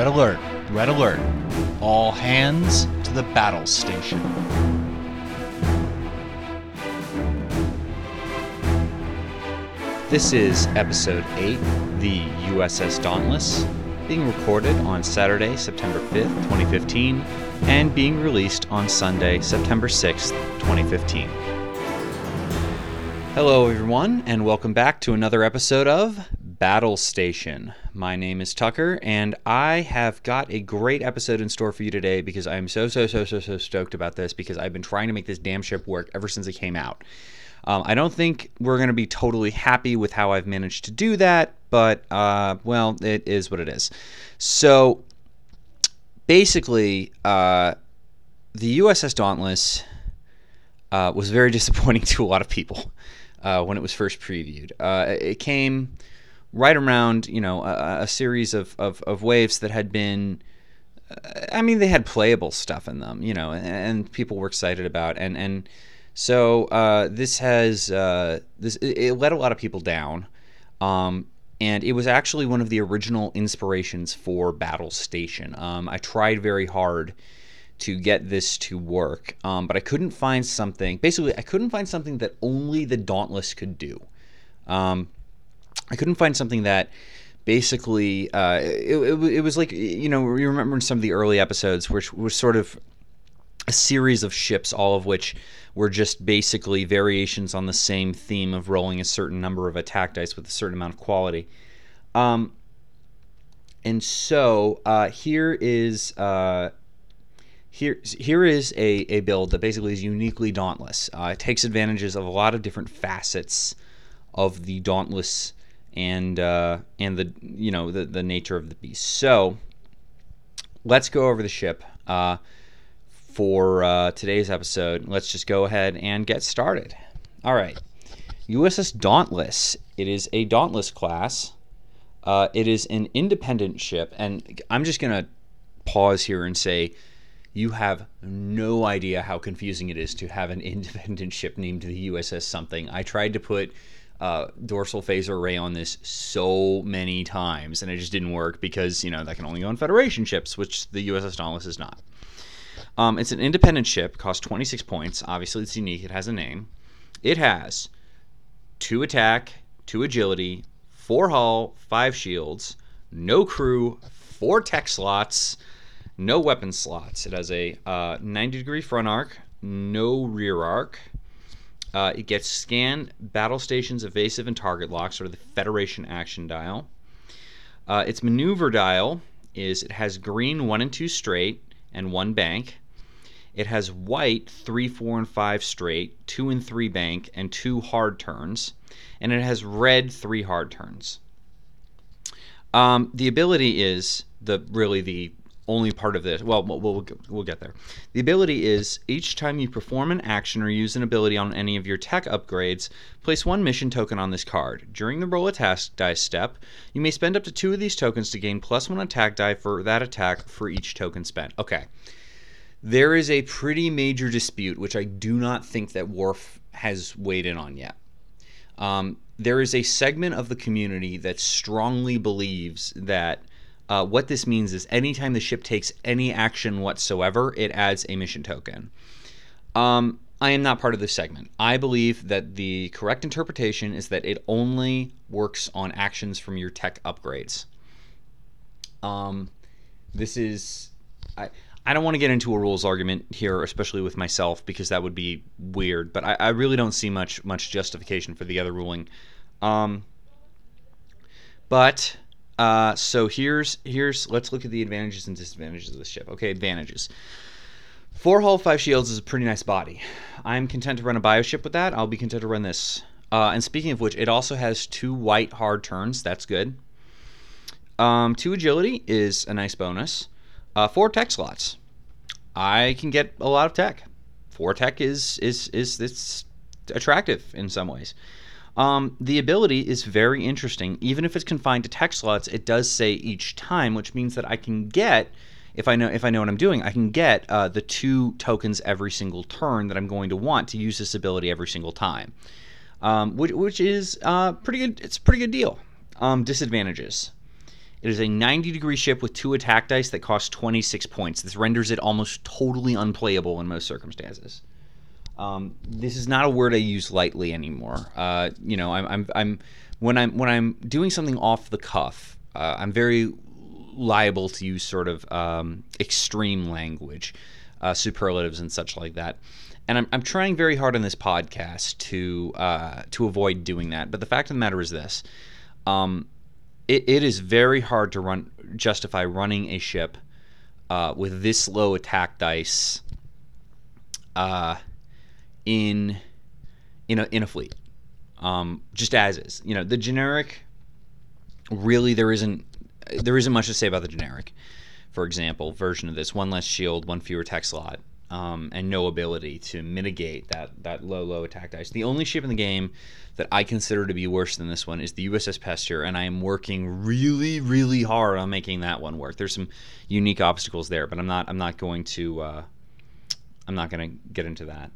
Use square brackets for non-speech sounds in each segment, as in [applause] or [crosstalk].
Red alert, red alert. All hands to the battle station. This is episode 8, the USS Dauntless, being recorded on Saturday, September 5th, 2015, and being released on Sunday, September 6th, 2015. Hello, everyone, and welcome back to another episode of Battle Station. My name is Tucker, and I have got a great episode in store for you today because I'm so, so, so, so, so stoked about this because I've been trying to make this damn ship work ever since it came out. Um, I don't think we're going to be totally happy with how I've managed to do that, but, uh, well, it is what it is. So, basically, uh, the USS Dauntless uh, was very [laughs] disappointing to a lot of people uh, when it was first previewed. Uh, it came right around, you know, a, a series of, of, of, waves that had been. uh, I mean, they had playable stuff in them, you know, and, and people were excited about, and and so uh, this has uh, this it, it let a lot of people down, um, and it was actually one of the original inspirations for Battle Station. Um, I tried very hard to get this to work, um, but I couldn't find something. Basically, I couldn't find something that only the Dauntless could do. Um, I couldn't find something that basically uh, it, it, it was like you know you remember in some of the early episodes which was sort of a series of ships all of which were just basically variations on the same theme of rolling a certain number of attack dice with a certain amount of quality. Um, and so uh, here is uh, here here is a, a build that basically is uniquely dauntless. Uh, it takes advantages of a lot of different facets of the dauntless and uh, and the you know the, the nature of the beast. So let's go over the ship uh, for uh, today's episode. Let's just go ahead and get started. All right, USS Dauntless. It is a Dauntless class. Uh, it is an independent ship, and I'm just gonna pause here and say. You have no idea how confusing it is to have an [laughs] independent ship named the USS something. I tried to put uh, dorsal phaser array on this so many times, and it just didn't work because you know that can only go on Federation ships, which the USS Dauntless is not. Um, it's an independent ship, costs 26 points. Obviously, it's unique. It has a name. It has two attack, two agility, four hull, five shields, no crew, four tech slots, no weapon slots. It has a uh, 90 degree front arc, no rear arc. Uh, it gets scan battle stations, evasive, and target locks, or the Federation action dial. Uh, its maneuver dial is it has green one and two straight and one bank. It has white three, four, and five straight, two and three bank, and two hard turns, and it has red three hard turns. Um, the ability is the really the only part of this. Well, we'll, we'll, we'll get there. The ability is each time you perform an action or use an ability on any of your tech upgrades, place one mission token on this card. During the roll a task dice step, you may spend up to two of these tokens to gain plus one attack die for that attack for each token spent. Okay. There is a pretty major dispute, which I do not think that Worf has weighed in on yet. Um, there is a segment of the community that strongly believes that uh, what this means is anytime the ship takes any action whatsoever, it adds a mission token. Um, I am not part of this segment. I believe that the correct interpretation is that it only works on actions from your tech upgrades. Um, this is. I, I don't want to get into a rules argument here, especially with myself, because that would be weird. But I, I really don't see much much justification for the other ruling. Um, but uh, so here's here's let's look at the advantages and disadvantages of this ship. Okay, advantages. Four hull, five shields is a pretty nice body. I'm content to run a bioship with that. I'll be content to run this. Uh, and speaking of which, it also has two white hard turns. That's good. Um, two agility is a nice bonus. Uh, four tech slots. I can get a lot of tech. Four tech is is is it's attractive in some ways. Um, the ability is very interesting. Even if it's confined to tech slots, it does say each time, which means that I can get, if I know if I know what I'm doing, I can get uh, the two tokens every single turn that I'm going to want to use this ability every single time, um, which, which is uh, pretty good. It's a pretty good deal. Um, disadvantages. It is a 90 degree ship with two attack dice that cost 26 points. This renders it almost totally unplayable in most circumstances. Um, this is not a word I use lightly anymore. Uh, you know, I'm, I'm, I'm when I'm when I'm doing something off the cuff, uh, I'm very liable to use sort of um, extreme language, uh, superlatives and such like that. And I'm, I'm trying very hard on this podcast to uh, to avoid doing that. But the fact of the matter is this: um, it, it is very hard to run justify running a ship uh, with this low attack dice uh, in in a in a fleet. Um, just as is, you know, the generic. Really, there isn't there isn't much to say about the generic. For example, version of this: one less shield, one fewer attack slot, um, and no ability to mitigate that that low low attack dice. The only ship in the game that I consider to be worse than this one is the USS Pasteur, and I am working really, really hard on making that one work. There's some unique obstacles there, but I'm not I'm not going to uh, I'm not going to get into that.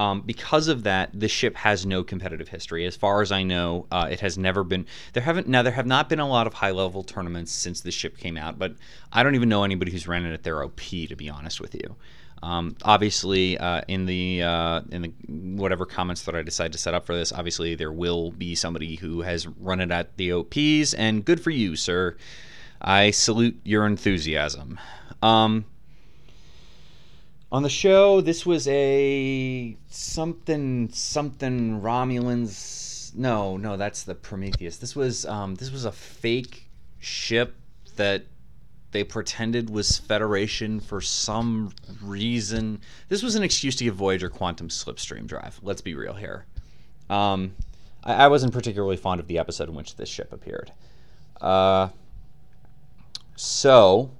Um, because of that, the ship has no competitive history. As far as I know, uh, it has never been. There haven't now. There have not been a lot of high level tournaments since the ship came out, but I don't even know anybody who's ran it at their OP. To be honest with you, um, obviously, uh, in the uh, in the whatever comments that I decide to set up for this, obviously there will be somebody who has run it at the OPs, and good for you, sir. I salute your enthusiasm. Um, on the show, this was a something something Romulans. No, no, that's the Prometheus. This was um, this was a fake ship that they pretended was Federation for some reason. This was an excuse to give Voyager quantum slipstream drive. Let's be real here. Um, I, I, wasn't particularly fond of the episode in which this ship appeared. Uh, so,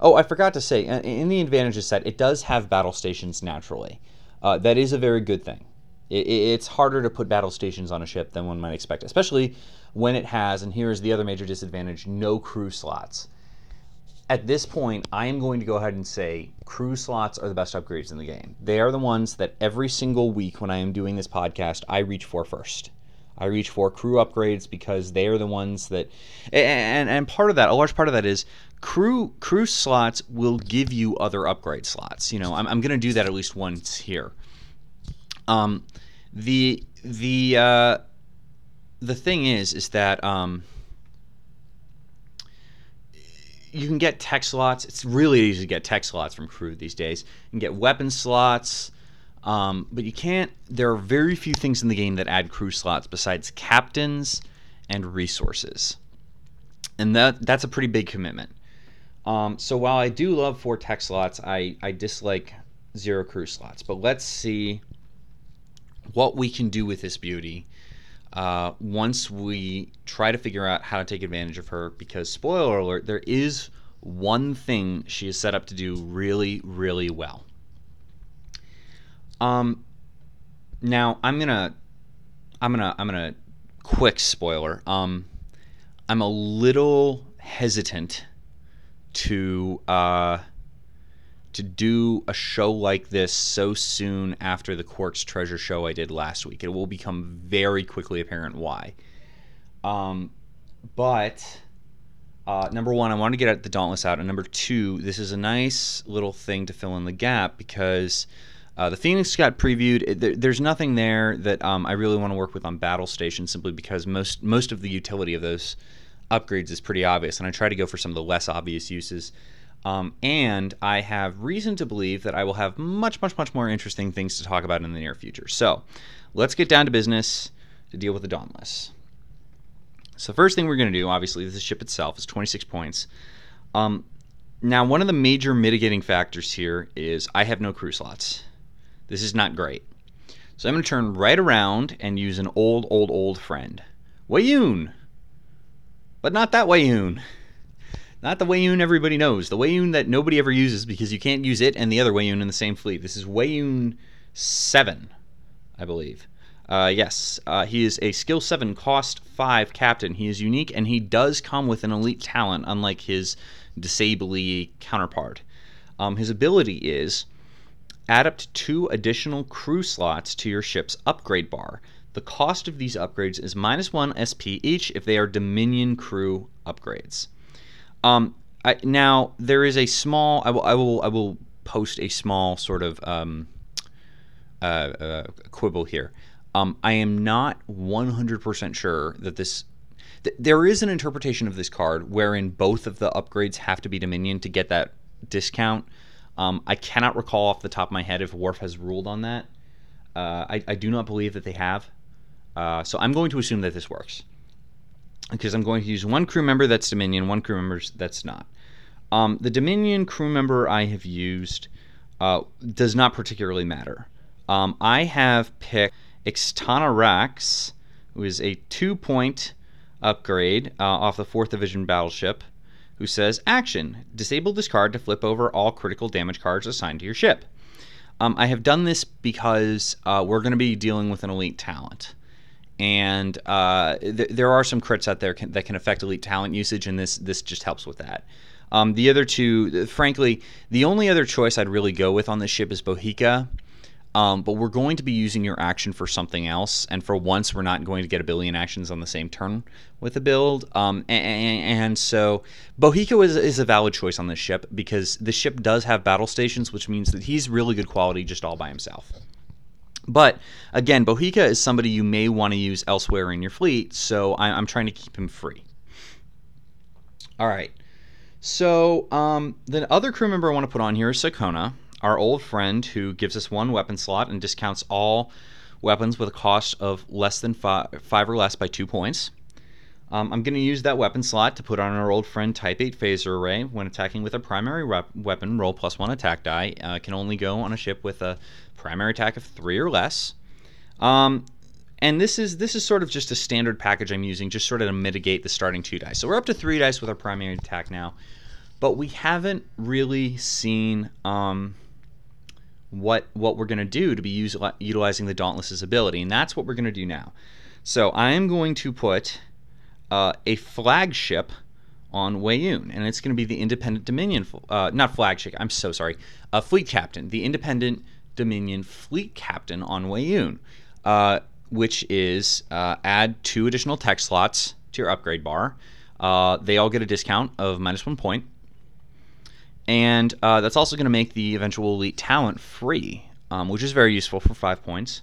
oh, I forgot to say, in the advantages set, it does have battle stations naturally. Uh, that is a very good thing. It, it's harder to put battle stations on a ship than one might expect, especially when it has, and here is the other major disadvantage, no crew slots at this point, I am going to go ahead and say crew slots are the best upgrades in the game. They are the ones that every single week when I am doing this podcast, I reach for first. I reach for crew upgrades because they are the ones that, and and part of that, a large part of that is crew crew slots will give you other upgrade slots. You know, I'm, I'm going to do that at least once here. Um, the the uh, the thing is, is that um you can get tech slots. It's really easy to get tech slots from crew these days. You can get weapon slots, um, but you can't. There are very few things in the game that add crew slots besides captains and resources, and that that's a pretty big commitment. Um, so while I do love four tech slots, I I dislike zero crew slots. But let's see what we can do with this beauty uh, once we try to figure out how to take advantage of her. Because, spoiler alert, there is one thing she is set up to do really, really well. Um, now I'm gonna, I'm gonna, I'm gonna, quick spoiler. Um, I'm a little hesitant to uh to do a show like this so soon after the Quark's Treasure show I did last week. It will become very quickly apparent why. Um, but uh, number one, I want to get the Dauntless out, and number two, this is a nice little thing to fill in the gap because uh, the Phoenix got previewed. There, there's nothing there that um, I really want to work with on Battle Station, simply because most most of the utility of those upgrades is pretty obvious, and I try to go for some of the less obvious uses. Um, and I have reason to believe that I will have much, much, much more interesting things to talk about in the near future. So let's get down to business to deal with the Dauntless. So, first thing we're going to do, obviously, the ship itself is 26 points. Um, now, one of the major mitigating factors here is I have no crew slots. This is not great. So, I'm going to turn right around and use an old, old, old friend. Weyoun! But not that Weyoun. Not the Weyoun everybody knows. The Weyoun that nobody ever uses because you can't use it and the other Weyoun in the same fleet. This is Weyoun 7, I believe. Uh, yes, uh, he is a skill 7, cost 5 captain. He is unique and he does come with an elite talent, unlike his disably counterpart. Um, his ability is add up to two additional crew slots to your ship's upgrade bar. The cost of these upgrades is minus 1 SP each if they are Dominion crew upgrades. Um, I, now there is a small. I will. I will. I will post a small sort of um, uh, uh, quibble here. Um, I am not 100% sure that this. Th- there is an interpretation of this card wherein both of the upgrades have to be Dominion to get that discount. Um, I cannot recall off the top of my head if Wharf has ruled on that. Uh, I, I, do not believe that they have. Uh, so I'm going to assume that this works. Because I'm going to use one crew member that's Dominion, one crew member that's not. Um, the Dominion crew member I have used uh, does not particularly matter. Um, I have picked Ixtana Rax, who is a two point upgrade uh, off the 4th Division battleship, who says Action, disable this card to flip over all critical damage cards assigned to your ship. Um, I have done this because uh, we're going to be dealing with an elite talent. And uh, th- there are some crits out there can, that can affect elite talent usage, and this this just helps with that. Um, the other two, frankly, the only other choice I'd really go with on this ship is Bohica. Um, but we're going to be using your action for something else, and for once, we're not going to get a billion actions on the same turn with the build. Um, and, and, so, Bohica is, is, a valid choice on this ship because the ship does have battle stations, which means that he's really good quality just all by himself. But again, Bohica is somebody you may want to use elsewhere in your fleet, so I'm trying to keep him free. All right. So um, the other crew member I want to put on here is Sakonna, our old friend who gives us one weapon slot and discounts all weapons with a cost of less than five, five or less by two points. Um, I'm going to use that weapon slot to put on our old friend Type 8 Phaser Array. When attacking with a primary rep- weapon, roll plus one attack die. Uh, can only go on a ship with a primary attack of three or less. Um, and this is this is sort of just a standard package I'm using, just sort of to mitigate the starting two dice. So we're up to three dice with our primary attack now, but we haven't really seen um, what what we're going to do to be use, utilizing the Dauntless's ability, and that's what we're going to do now. So I am going to put uh, a flagship on Weyoun, and it's going to be the Independent Dominion, uh, not flagship. I'm so sorry, a fleet captain, the Independent Dominion fleet captain on Weyoun. Uh, which is uh, add two additional tech slots to your upgrade bar. Uh, they all get a discount of minus one. And uh, that's also going to make the eventual elite talent free, um, which is very useful for five points.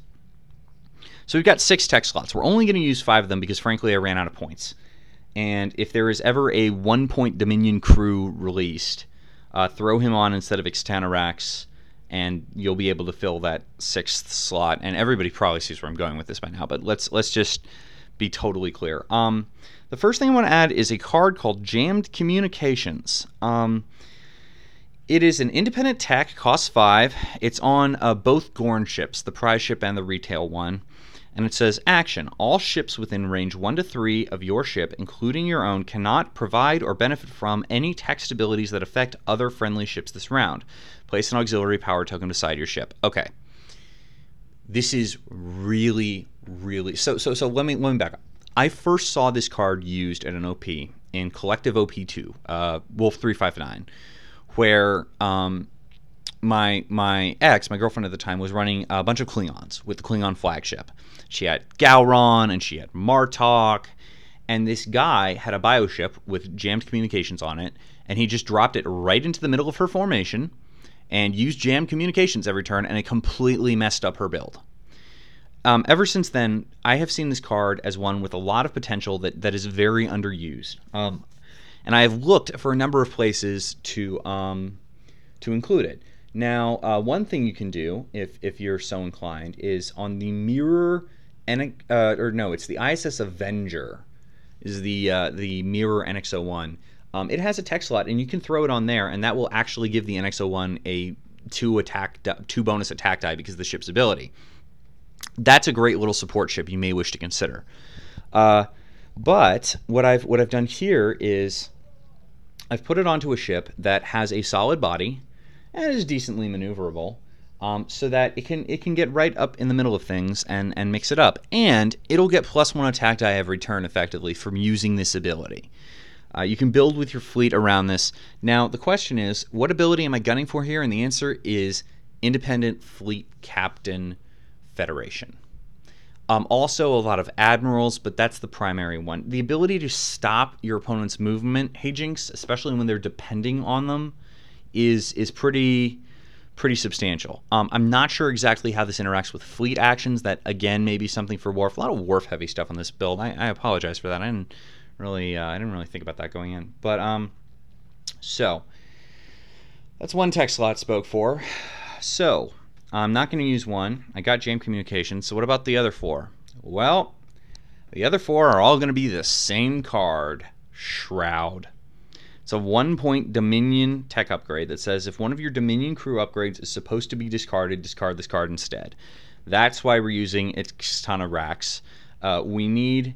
So we've got six tech slots. We're only going to use five of them because, frankly, I ran out of points. And if there is ever a one point Dominion crew released, uh, throw him on instead of Ixtanarax and you'll be able to fill that sixth slot. And everybody probably sees where I'm going with this by now, but let's let's just be totally clear. Um, the first thing I want to add is a card called Jammed Communications. Um, it is an independent tech, costs five. It's on uh, both Gorn ships, the prize ship and the retail one. And it says Action. All ships within range 1 to 3 of your ship, including your own, cannot provide or benefit from any text abilities that affect other friendly ships this round. Place an auxiliary power token beside your ship. Okay. This is really, really so so so let me let me back up. I first saw this card used at an OP in Collective OP2, uh, Wolf 359, where um, my my ex, my girlfriend at the time, was running a bunch of Klingons with the Klingon flagship. She had Gowron and she had Martok, and this guy had a bioship with jammed communications on it, and he just dropped it right into the middle of her formation and used jam communications every turn, and it completely messed up her build. Um, ever since then, I have seen this card as one with a lot of potential that, that is very underused. Um, and I have looked for a number of places to um, to include it. Now, uh, one thing you can do, if, if you're so inclined, is on the mirror, and uh, or no, it's the ISS Avenger, is the uh, the mirror NX01. Um, it has a tech slot, and you can throw it on there, and that will actually give the NX-01 a two attack, two bonus attack die because of the ship's ability. That's a great little support ship you may wish to consider. Uh, but what I've what I've done here is I've put it onto a ship that has a solid body and is decently maneuverable, um, so that it can it can get right up in the middle of things and and mix it up, and it'll get plus one attack die every turn effectively from using this ability. Uh, you can build with your fleet around this. Now, the question is, what ability am I gunning for here? And the answer is Independent Fleet Captain Federation. Um, also, a lot of admirals, but that's the primary one. The ability to stop your opponent's movement, Jinx, especially when they're depending on them, is is pretty pretty substantial. Um, I'm not sure exactly how this interacts with fleet actions. That again may be something for Wharf. A lot of Wharf heavy stuff on this build. I, I apologize for that. I didn't really uh, I didn't really think about that going in. But um, so that's one tech slot spoke for. So I'm not going to use one. I got Jam Communications. So what about the other four? Well, the other four are all going to be the same card, Shroud. It's a one point Dominion tech upgrade that says if one of your Dominion crew upgrades is supposed to be discarded, discard this card instead. That's why we're using Ixtana Rax. Uh, we need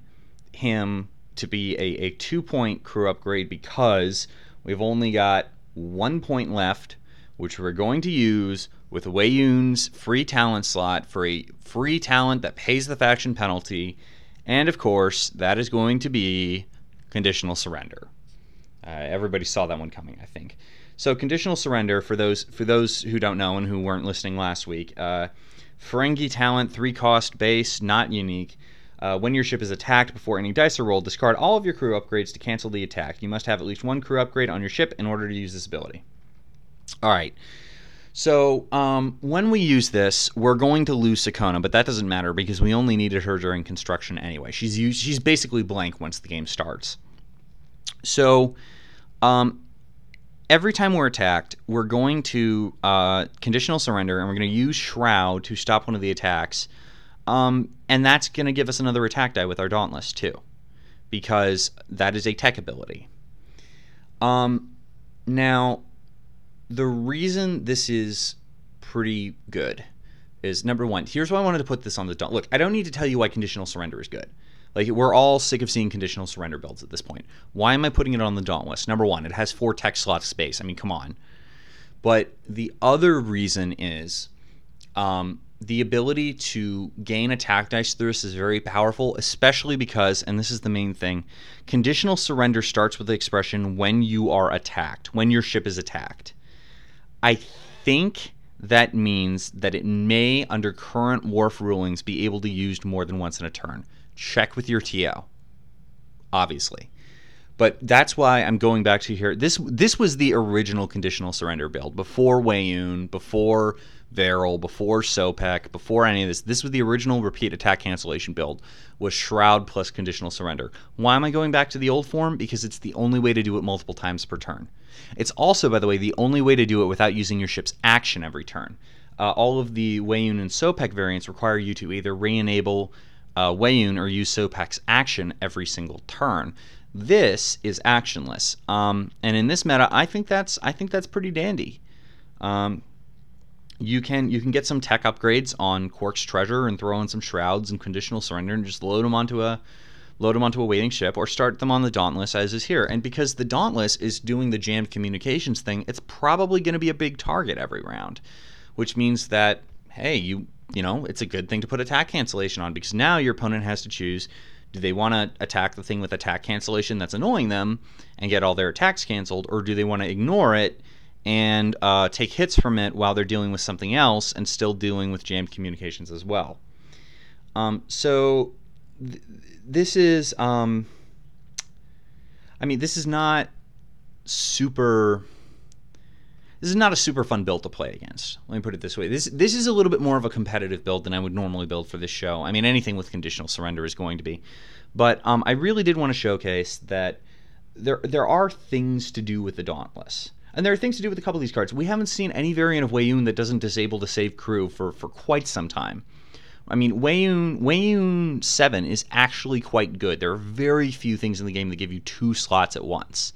him to be a, a two point crew upgrade because we've only got one point left, which we're going to use with Weyoun's free talent slot for a free talent that pays the faction penalty. And of course, that is going to be conditional surrender. Uh, everybody saw that one coming, I think. So conditional surrender for those for those who don't know and who weren't listening last week. Uh, Ferengi talent, three cost base, not unique. Uh, when your ship is attacked before any dice are rolled, discard all of your crew upgrades to cancel the attack. You must have at least one crew upgrade on your ship in order to use this ability. All right. So um, when we use this, we're going to lose Sakonna, but that doesn't matter because we only needed her during construction anyway. She's used, she's basically blank once the game starts. So um, every time we're attacked, we're going to uh, conditional surrender, and we're going to use Shroud to stop one of the attacks. Um, and that's going to give us another attack die with our Dauntless, too, because that is a tech ability. Um, now, the reason this is pretty good is number one, here's why I wanted to put this on the Daunt. Look, I don't need to tell you why conditional surrender is good. Like we're all sick of seeing conditional surrender builds at this point. Why am I putting it on the Dauntless? Number one, it has four tech slots space. I mean, come on. But the other reason is um, the ability to gain attack dice through this is very powerful, especially because, and this is the main thing, conditional surrender starts with the expression when you are attacked, when your ship is attacked. I think that means that it may, under current Worf rulings, be able to used more than once in a turn check with your TO, obviously. But that's why I'm going back to here. This this was the original conditional surrender build before Weyoun, before Varel, before Sopek, before any of this. This was the original repeat attack cancellation build was Shroud plus conditional surrender. Why am I going back to the old form? Because it's the only way to do it multiple times per turn. It's also, by the way, the only way to do it without using your ship's action every turn. Uh, all of the Weyoun and Sopek variants require you to either re-enable uh, or use Sopek's action every single turn. This is actionless, um, and in this meta, I think that's I think that's pretty dandy. Um, you can you can get some tech upgrades on Quark's treasure and throw in some shrouds and conditional surrender and just load them onto a load them onto a waiting ship or start them on the Dauntless as is here. And because the Dauntless is doing the jammed communications thing, it's probably going to be a big target every round, which means that hey, you you know, it's a good thing to put attack cancellation on because now your opponent has to choose do they want to attack the thing with attack cancellation that's annoying them and get all their attacks canceled, or do they want to ignore it and uh, take hits from it while they're dealing with something else and still dealing with jammed communications as well? Um, so th- this is, um, I mean, this is not super this is not a super fun build to play against. Let me put it this way. This this is a little bit more of a competitive build than I would normally build for this show. I mean, anything with conditional surrender is going to be. But um, I really did want to showcase that there there are things to do with the Dauntless. And there are things to do with a couple of these cards. We haven't seen any variant of Weyoun that doesn't disable to save crew for, for quite some time. I mean, Weyoun, Weyoun 7 is actually quite good. There are very few things in the game that give you two slots at once.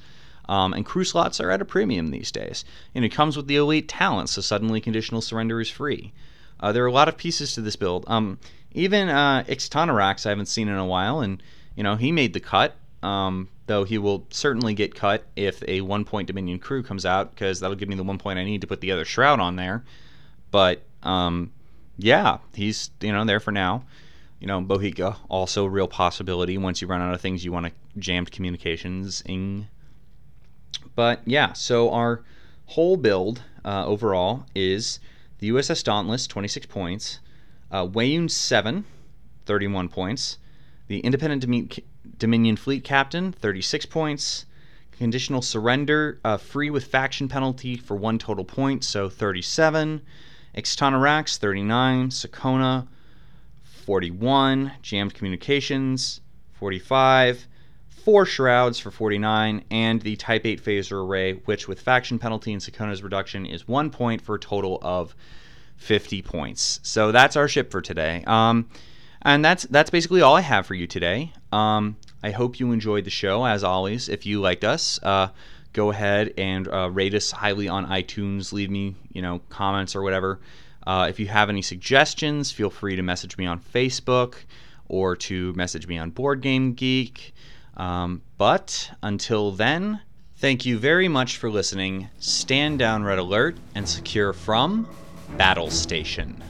Um, and crew slots are at a premium these days. And it comes with the elite talent, so suddenly conditional surrender is free. Uh, there are a lot of pieces to this build. Um, even uh, Ixtanarax I haven't seen in a while, and you know he made the cut. Um, though he will certainly get cut if a one point Dominion crew comes out, because that'll give me the one point I need to put the other shroud on there. But um, yeah, he's you know there for now. You know, Bohica also a real possibility once you run out of things you want to jammed communications ing but yeah, so our whole build uh, overall is the USS Dauntless, 26 points, uh, Weyoun 7, 31 points. The Independent Domin- Dominion Fleet Captain, 36 points. Conditional Surrender, uh, free with faction penalty for one total point, so 37. Ixtana 39. Sakonna, 41. Jammed Communications, 45. Four Shrouds for 49. And the Type 8 Phaser Array, which with faction penalty and Sakonna's reduction is one point for a total of 50 points. So that's our ship for today. Um, and that's that's basically all I have for you today. Um, I hope you enjoyed the show. As always, if you liked us, uh, go ahead and uh, rate us highly on iTunes. Leave me, you know, comments or whatever. Uh, if you have any suggestions, feel free to message me on Facebook or to message me on Board Game Geek. Um, but until then, thank you very much for listening. Stand down, Red Alert, and secure from Battle Station.